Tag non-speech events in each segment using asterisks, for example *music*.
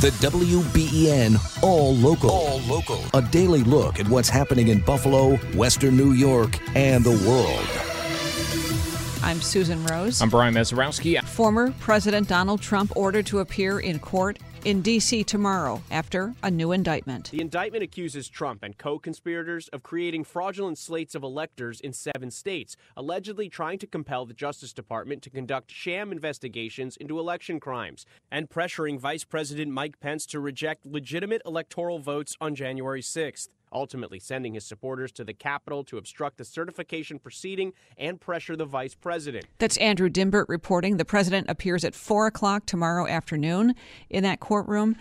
The WBEN All Local. All Local. A daily look at what's happening in Buffalo, Western New York, and the world. I'm Susan Rose. I'm Brian Mazurowski. Former President Donald Trump ordered to appear in court in D.C. tomorrow after a new indictment. The indictment accuses Trump and co conspirators of creating fraudulent slates of electors in seven states, allegedly trying to compel the Justice Department to conduct sham investigations into election crimes, and pressuring Vice President Mike Pence to reject legitimate electoral votes on January 6th ultimately sending his supporters to the Capitol to obstruct the certification proceeding and pressure the vice president. That's Andrew Dymburt reporting. The president appears at 4 o'clock tomorrow afternoon in that courtroom.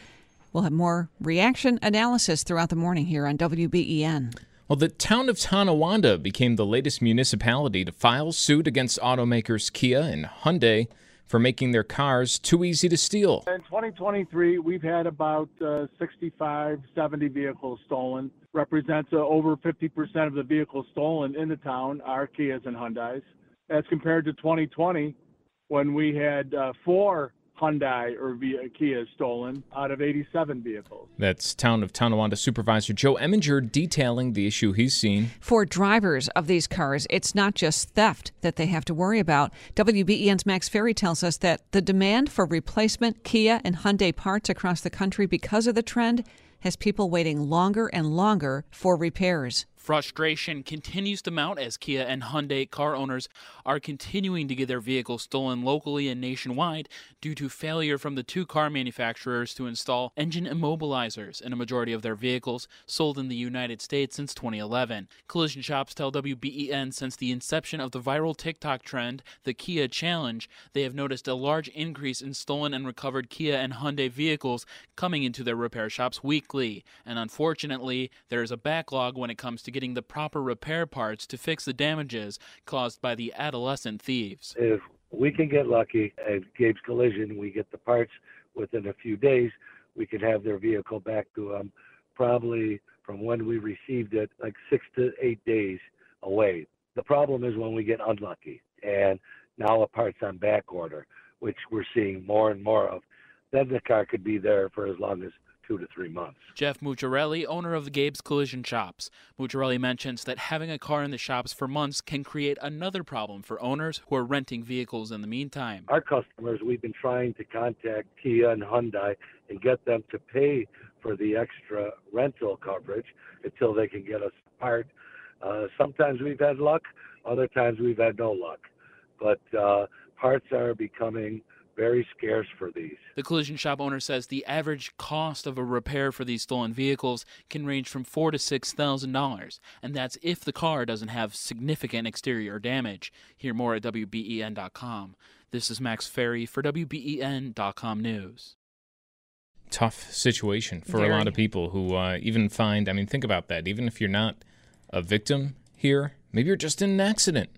We'll have more reaction analysis throughout the morning here on WBEN. Well, the town of Tonawanda became the latest municipality to file suit against automakers Kia and Hyundai for making their cars too easy to steal. In 2023, we've had about uh, 65, 70 vehicles stolen. Represents uh, over 50% of the vehicles stolen in the town are Kias and Hyundais, as compared to 2020, when we had uh, four Hyundai or via Kia stolen out of 87 vehicles. That's Town of Tonawanda Supervisor Joe Emminger detailing the issue he's seen. For drivers of these cars, it's not just theft that they have to worry about. WBEN's Max Ferry tells us that the demand for replacement Kia and Hyundai parts across the country because of the trend has people waiting longer and longer for repairs. Frustration continues to mount as Kia and Hyundai car owners are continuing to get their vehicles stolen locally and nationwide due to failure from the two car manufacturers to install engine immobilizers in a majority of their vehicles sold in the United States since 2011. Collision shops tell WBEN since the inception of the viral TikTok trend, the Kia Challenge, they have noticed a large increase in stolen and recovered Kia and Hyundai vehicles coming into their repair shops weekly. And unfortunately, there is a backlog when it comes to getting the proper repair parts to fix the damages caused by the adolescent thieves. If we can get lucky at Gabe's Collision, we get the parts within a few days, we could have their vehicle back to them probably from when we received it, like six to eight days away. The problem is when we get unlucky and now a part's on back order, which we're seeing more and more of, then the car could be there for as long as two to three months. Jeff Mucciarelli, owner of the Gabe's Collision Shops. Mucciarelli mentions that having a car in the shops for months can create another problem for owners who are renting vehicles in the meantime. Our customers, we've been trying to contact Kia and Hyundai and get them to pay for the extra rental coverage until they can get us a part. Uh, sometimes we've had luck, other times we've had no luck. But uh, parts are becoming very scarce for these. The collision shop owner says the average cost of a repair for these stolen vehicles can range from four to six thousand dollars, and that's if the car doesn't have significant exterior damage. Hear more at WBEN.com. This is Max Ferry for WBEN.com News. Tough situation for Very. a lot of people who uh, even find, I mean, think about that. Even if you're not a victim here, maybe you're just in an accident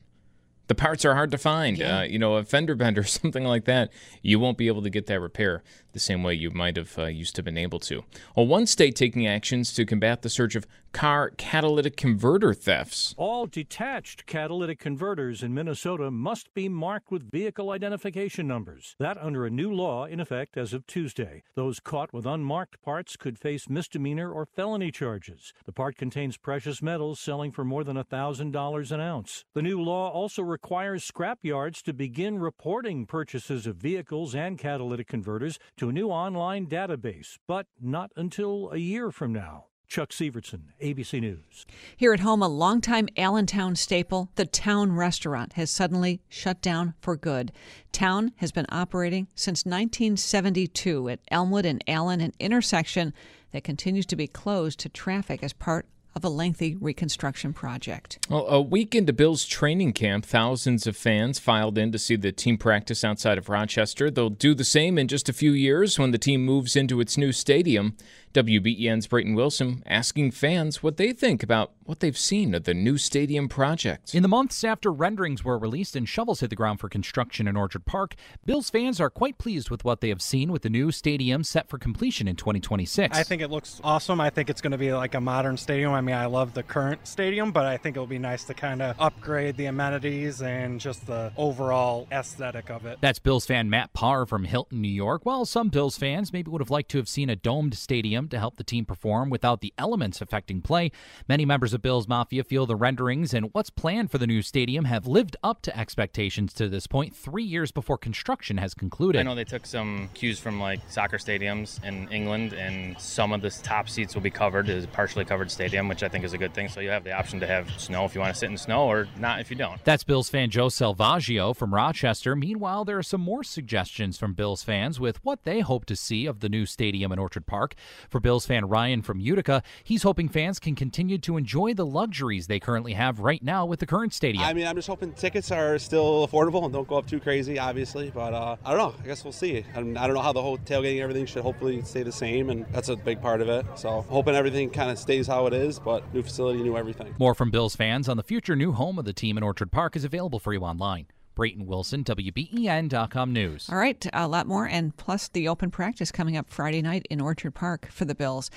the parts are hard to find. Yeah. Uh, you know, a fender bender, or *laughs* something like that, you won't be able to get that repair the same way you might have uh, used to been able to. Well, one state taking actions to combat the surge of car catalytic converter thefts. All detached catalytic converters in Minnesota must be marked with vehicle identification numbers. That under a new law in effect as of Tuesday. Those caught with unmarked parts could face misdemeanor or felony charges. The part contains precious metals selling for more than $1,000 an ounce. The new law also requires scrap yards to begin reporting purchases of vehicles and catalytic converters to a new online database, but not until a year from now. Chuck Severson, ABC News. Here at home, a longtime Allentown staple, the Town Restaurant, has suddenly shut down for good. Town has been operating since 1972 at Elmwood and Allen, an intersection that continues to be closed to traffic as part of a lengthy reconstruction project. Well, a week into Bills training camp, thousands of fans filed in to see the team practice outside of Rochester. They'll do the same in just a few years when the team moves into its new stadium. WBEN's Brayton Wilson asking fans what they think about what they've seen of the new stadium project. In the months after renderings were released and shovels hit the ground for construction in Orchard Park, Bills fans are quite pleased with what they have seen with the new stadium set for completion in 2026. I think it looks awesome. I think it's going to be like a modern stadium. I mean, I love the current stadium, but I think it'll be nice to kind of upgrade the amenities and just the overall aesthetic of it. That's Bills fan Matt Parr from Hilton, New York. While some Bills fans maybe would have liked to have seen a domed stadium to help the team perform without the elements affecting play, many members of Bills Mafia feel the renderings and what's planned for the new stadium have lived up to expectations to this point, three years before construction has concluded. I know they took some cues from like soccer stadiums in England, and some of the top seats will be covered as a partially covered stadium, which I think is a good thing. So you have the option to have snow if you want to sit in snow, or not if you don't. That's Bills fan Joe Salvaggio from Rochester. Meanwhile, there are some more suggestions from Bills fans with what they hope to see of the new stadium in Orchard Park. For Bills fan Ryan from Utica, he's hoping fans can continue to enjoy the luxuries they currently have right now with the current stadium. I mean, I'm just hoping tickets are still affordable and don't go up too crazy, obviously. But uh, I don't know. I guess we'll see. I don't know how the whole tailgating everything should hopefully stay the same, and that's a big part of it. So hoping everything kind of stays how it is, but new facility, new everything. More from Bills fans on the future new home of the team in Orchard Park is available for you online. Brayton Wilson, WBEN.com News. All right, a lot more, and plus the open practice coming up Friday night in Orchard Park for the Bills.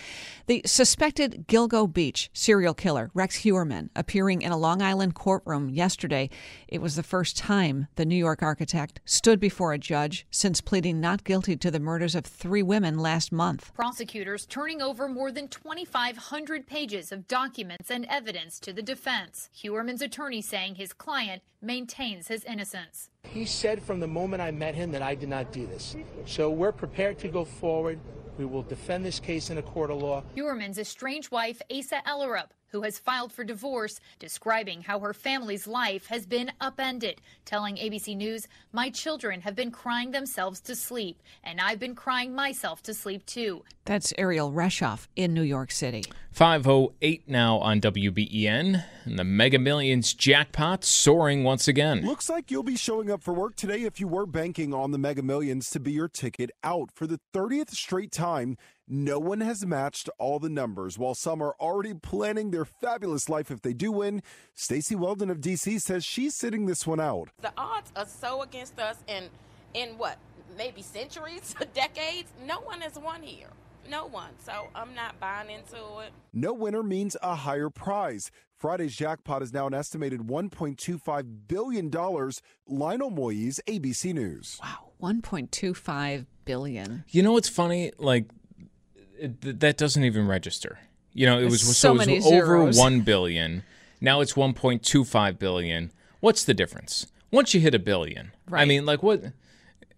The suspected Gilgo Beach serial killer, Rex Heuermann, appearing in a Long Island courtroom yesterday. It was the first time the New York architect stood before a judge since pleading not guilty to the murders of three women last month. Prosecutors turning over more than 2,500 pages of documents and evidence to the defense. Heuermann's attorney saying his client maintains his innocence. He said from the moment I met him that I did not do this. So we're prepared to go forward. We will defend this case in a court of law. Heuermann's estranged wife, Asa Ellerup, who has filed for divorce, describing how her family's life has been upended, telling ABC News, My children have been crying themselves to sleep, and I've been crying myself to sleep too. That's Ariel Reshoff in New York City. 508 now on WBEN, and the Mega Millions jackpot soaring once again. Looks like you'll be showing up for work today if you were banking on the Mega Millions to be your ticket out for the 30th straight time. No one has matched all the numbers. While some are already planning their fabulous life if they do win, Stacy Weldon of DC says she's sitting this one out. The odds are so against us in in what? Maybe centuries, *laughs* decades? No one has won here. No one. So I'm not buying into it. No winner means a higher prize. Friday's jackpot is now an estimated $1.25 billion. Lionel Moise, ABC News. Wow, 1.25 billion. You know what's funny? Like it, that doesn't even register. You know, it was so, so it was over zeros. 1 billion. Now it's 1.25 billion. What's the difference? Once you hit a billion. Right. I mean, like what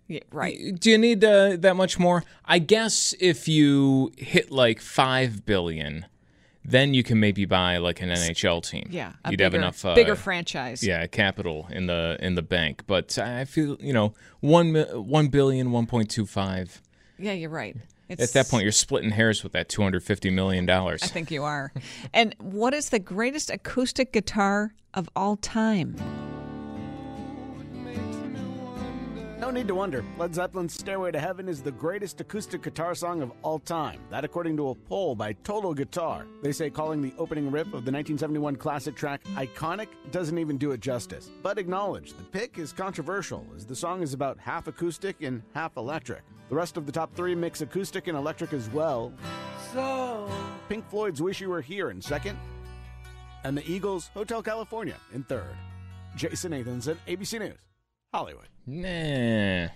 Yeah, right. do you need uh, that much more? I guess if you hit like 5 billion, then you can maybe buy like an NHL team. Yeah, You'd bigger, have enough uh, bigger franchise. Yeah, capital in the in the bank. But I feel, you know, 1 mi- 1 billion, 1.25 Yeah, you're right. At that point, you're splitting hairs with that two hundred fifty million dollars. I think you are. and what is the greatest acoustic guitar of all time? No need to wonder. Led Zeppelin's Stairway to Heaven is the greatest acoustic guitar song of all time. That, according to a poll by Total Guitar. They say calling the opening riff of the 1971 classic track iconic doesn't even do it justice. But acknowledge the pick is controversial, as the song is about half acoustic and half electric. The rest of the top three mix acoustic and electric as well. So, Pink Floyd's Wish You Were Here in second, and the Eagles' Hotel California in third. Jason Nathanson, ABC News, Hollywood. Nah,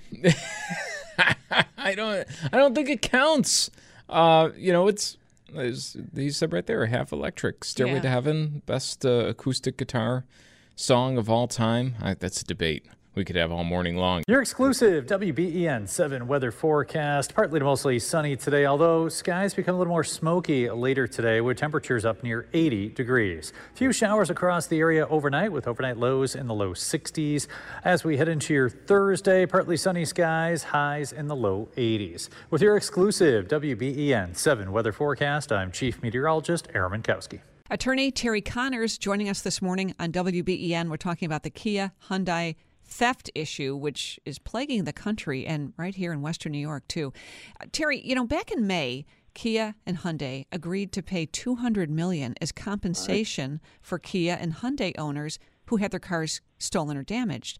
*laughs* I don't. I don't think it counts. Uh, you know, it's. There's, you said right there, half electric. Stairway Yeah. to Heaven, best uh, acoustic guitar song of all time. I, that's a debate we could have all morning long. Your exclusive WBEN 7 weather forecast. Partly to mostly sunny today, although skies become a little more smoky later today with temperatures up near 80 degrees. Few showers across the area overnight with overnight lows in the low 60s. As we head into your Thursday, partly sunny skies, highs in the low 80s. With your exclusive WBEN 7 weather forecast, I'm Chief Meteorologist Aaron Mentkowski. Attorney Terry Connors joining us this morning on WBEN. We're talking about the Kia Hyundai theft issue, which is plaguing the country and right here in Western New York, too. Uh, Terry, you know, back in May, Kia and Hyundai agreed to pay 200 million as compensation right. for Kia and Hyundai owners who had their cars stolen or damaged.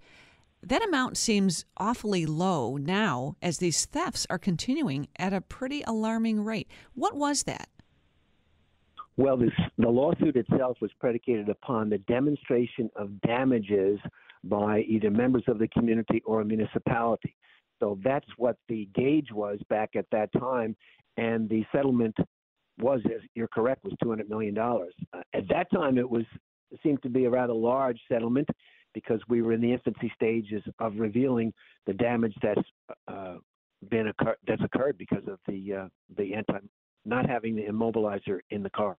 That amount seems awfully low now as these thefts are continuing at a pretty alarming rate. What was that? Well, this, the lawsuit itself was predicated upon the demonstration of damages by either members of the community or a municipality. So that's what the gauge was back at that time, and the settlement was, as you're correct, was $200 million. Uh, at that time, it was it seemed to be a rather large settlement because we were in the infancy stages of revealing the damage that's uh, been occur- that's occurred because of the uh, the anti not having the immobilizer in the car.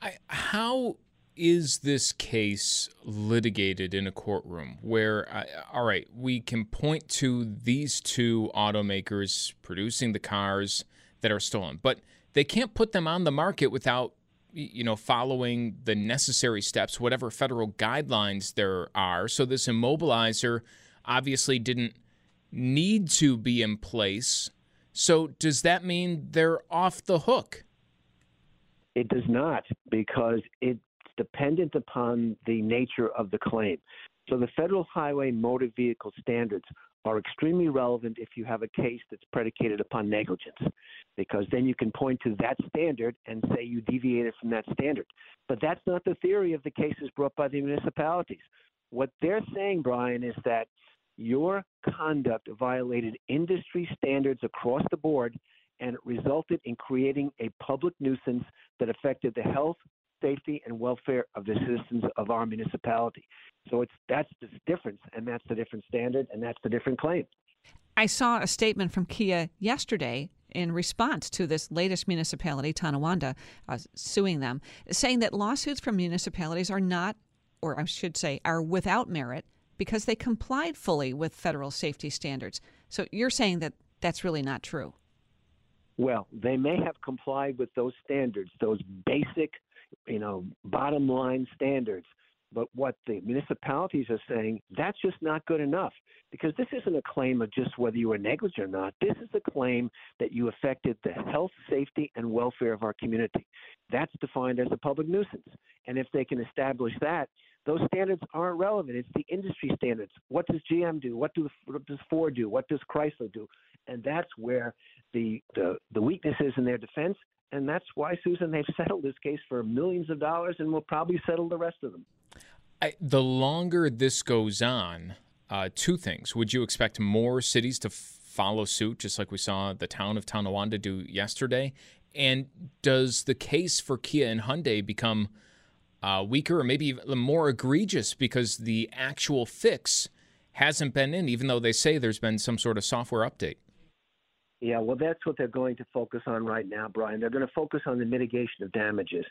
I, how is this case litigated in a courtroom where, uh, all right, we can point to these two automakers producing the cars that are stolen, but they can't put them on the market without you know following the necessary steps whatever federal guidelines there are. So this immobilizer obviously didn't need to be in place. So does that mean they're off the hook? It does not, because it's dependent upon the nature of the claim. So the Federal Highway Motor Vehicle Standards are extremely relevant if you have a case that's predicated upon negligence, because then you can point to that standard and say you deviated from that standard. But that's not the theory of the cases brought by the municipalities. What they're saying, Brian, is that your conduct violated industry standards across the board and it resulted in creating a public nuisance that affected the health, safety, and welfare of the citizens of our municipality. So it's that's the difference, and that's the different standard, and that's the different claim. I saw a statement from Kia yesterday in response to this latest municipality, Tonawanda, uh, suing them, saying that lawsuits from municipalities are not, or I should say, are without merit because they complied fully with federal safety standards. So you're saying that that's really not true. Well, they may have complied with those standards, those basic, you know, bottom line standards. But what the municipalities are saying, that's just not good enough. Because this isn't a claim of just whether you were negligent or not. This is a claim that you affected the health, safety, and welfare of our community. That's defined as a public nuisance. And if they can establish that, those standards aren't relevant. It's the industry standards. What does GM do? What, do, what does Ford do? What does Chrysler do? And that's where the, the, the weakness is in their defense. And that's why, Susan, they've *laughs* settled this case for millions of dollars and will probably settle the rest of them. I, the longer this goes on, uh, two things. Would you expect more cities to follow suit, just like we saw the town of Tonawanda do yesterday? And does the case for Kia and Hyundai become uh, weaker or maybe even more egregious because the actual fix hasn't been in, even though they say there's been some sort of software update? Yeah, well, that's what they're going to focus on right now, Brian. They're going to focus on the mitigation of damages.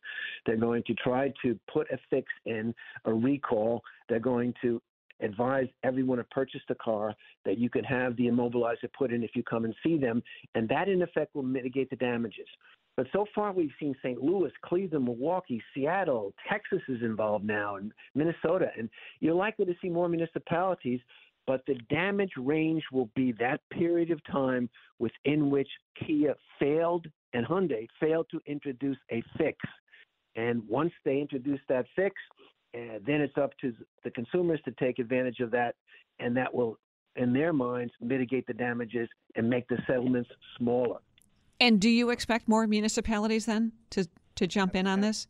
They're going to try to put a fix in a recall. They're going to advise everyone who purchased a car that you can have the immobilizer put in if you come and see them, and that in effect will mitigate the damages. But so far, we've seen St. Louis, Cleveland, Milwaukee, Seattle, Texas is involved now, and Minnesota, and you're likely to see more municipalities but the damage range will be that period of time within which Kia failed and Hyundai failed to introduce a fix. And once they introduce that fix, uh, then it's up to the consumers to take advantage of that, and that will, in their minds, mitigate the damages and make the settlements smaller. And do you expect more municipalities then to, to jump in on this?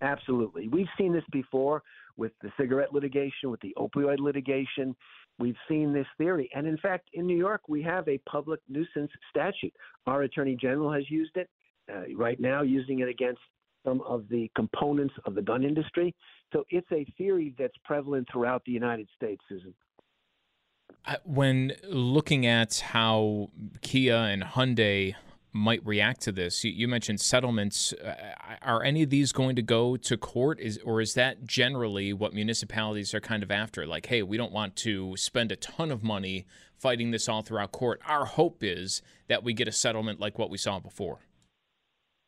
Absolutely. We've seen this before with the cigarette litigation, with the opioid litigation. We've seen this theory. And in fact, in New York, we have a public nuisance statute. Our attorney general has used it uh, right now, using it against some of the components of the gun industry. So it's a theory that's prevalent throughout the United States, Susan. When looking at how Kia and Hyundai might react to this. You, mentioned settlements. Uh, are any of these going to go to court? Is or is that generally what municipalities are kind of after? Like, hey, we don't want to spend a ton of money fighting this all throughout court. Our hope is that we get a settlement like what we saw before.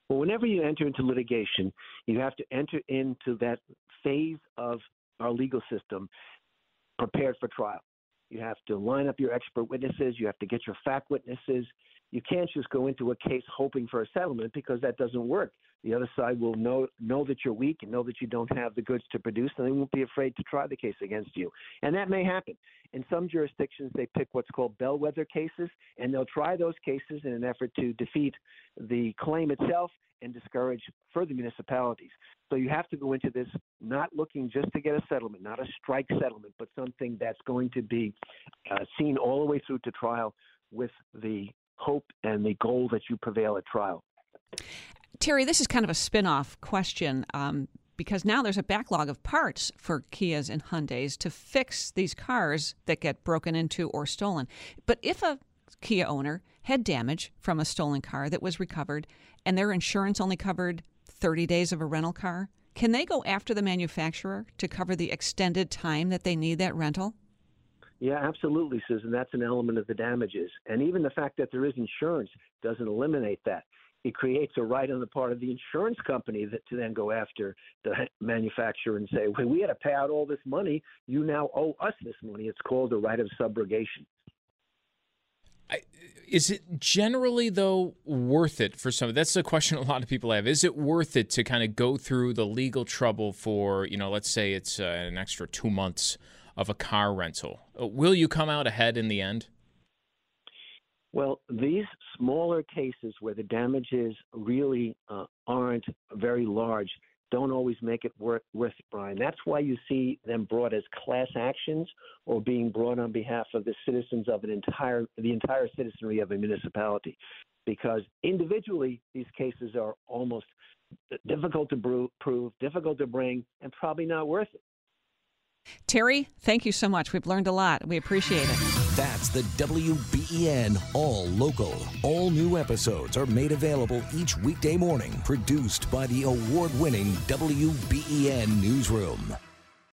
Well, whenever you enter into litigation, you have to enter into that phase of our legal system prepared for trial. You have to line up your expert witnesses. You have to get your fact witnesses. You can't just go into a case hoping for a settlement because that doesn't work. The other side will know know that you're weak and know that you don't have the goods to produce, and they won't be afraid to try the case against you. And that may happen. In some jurisdictions, they pick what's called bellwether cases, and they'll try those cases in an effort to defeat the claim itself and discourage further municipalities. So you have to go into this not looking just to get a settlement, not a strike settlement, but something that's going to be uh, seen all the way through to trial with the hope and the goal that you prevail at trial. Terry, this is kind of a spin off question um, because now there's a backlog of parts for Kias and Hyundais to fix these cars that get broken into or stolen. But if a Kia owner had damage from a stolen car that was recovered and their insurance only covered 30 days of a rental car, can they go after the manufacturer to cover the extended time that they need that rental? Yeah, absolutely, Susan. That's an element of the damages. And even the fact that there is insurance doesn't eliminate that. It creates a right on the part of the insurance company that to then go after the manufacturer and say, well, we had to pay out all this money. You now owe us this money. It's called a right of subrogation. Is it generally though worth it for some? That's the question *laughs* a lot of people have. Is it worth it to kind of go through the legal trouble for you know, let's say it's uh, an extra two months of a car rental? Uh, will you come out ahead in the end? Well, these smaller cases where the damages really uh, aren't very large don't always make it worth, worth it, Brian. That's why you see them brought as class actions or being brought on behalf of the citizens of an entire the entire citizenry of a municipality, because individually these cases are almost difficult to prove, difficult to bring, and probably not worth it. Terry, thank you so much. We've learned a lot. We appreciate it. That's the WBEN All Local. All new episodes are made available each weekday morning, produced by the award winning WBEN Newsroom.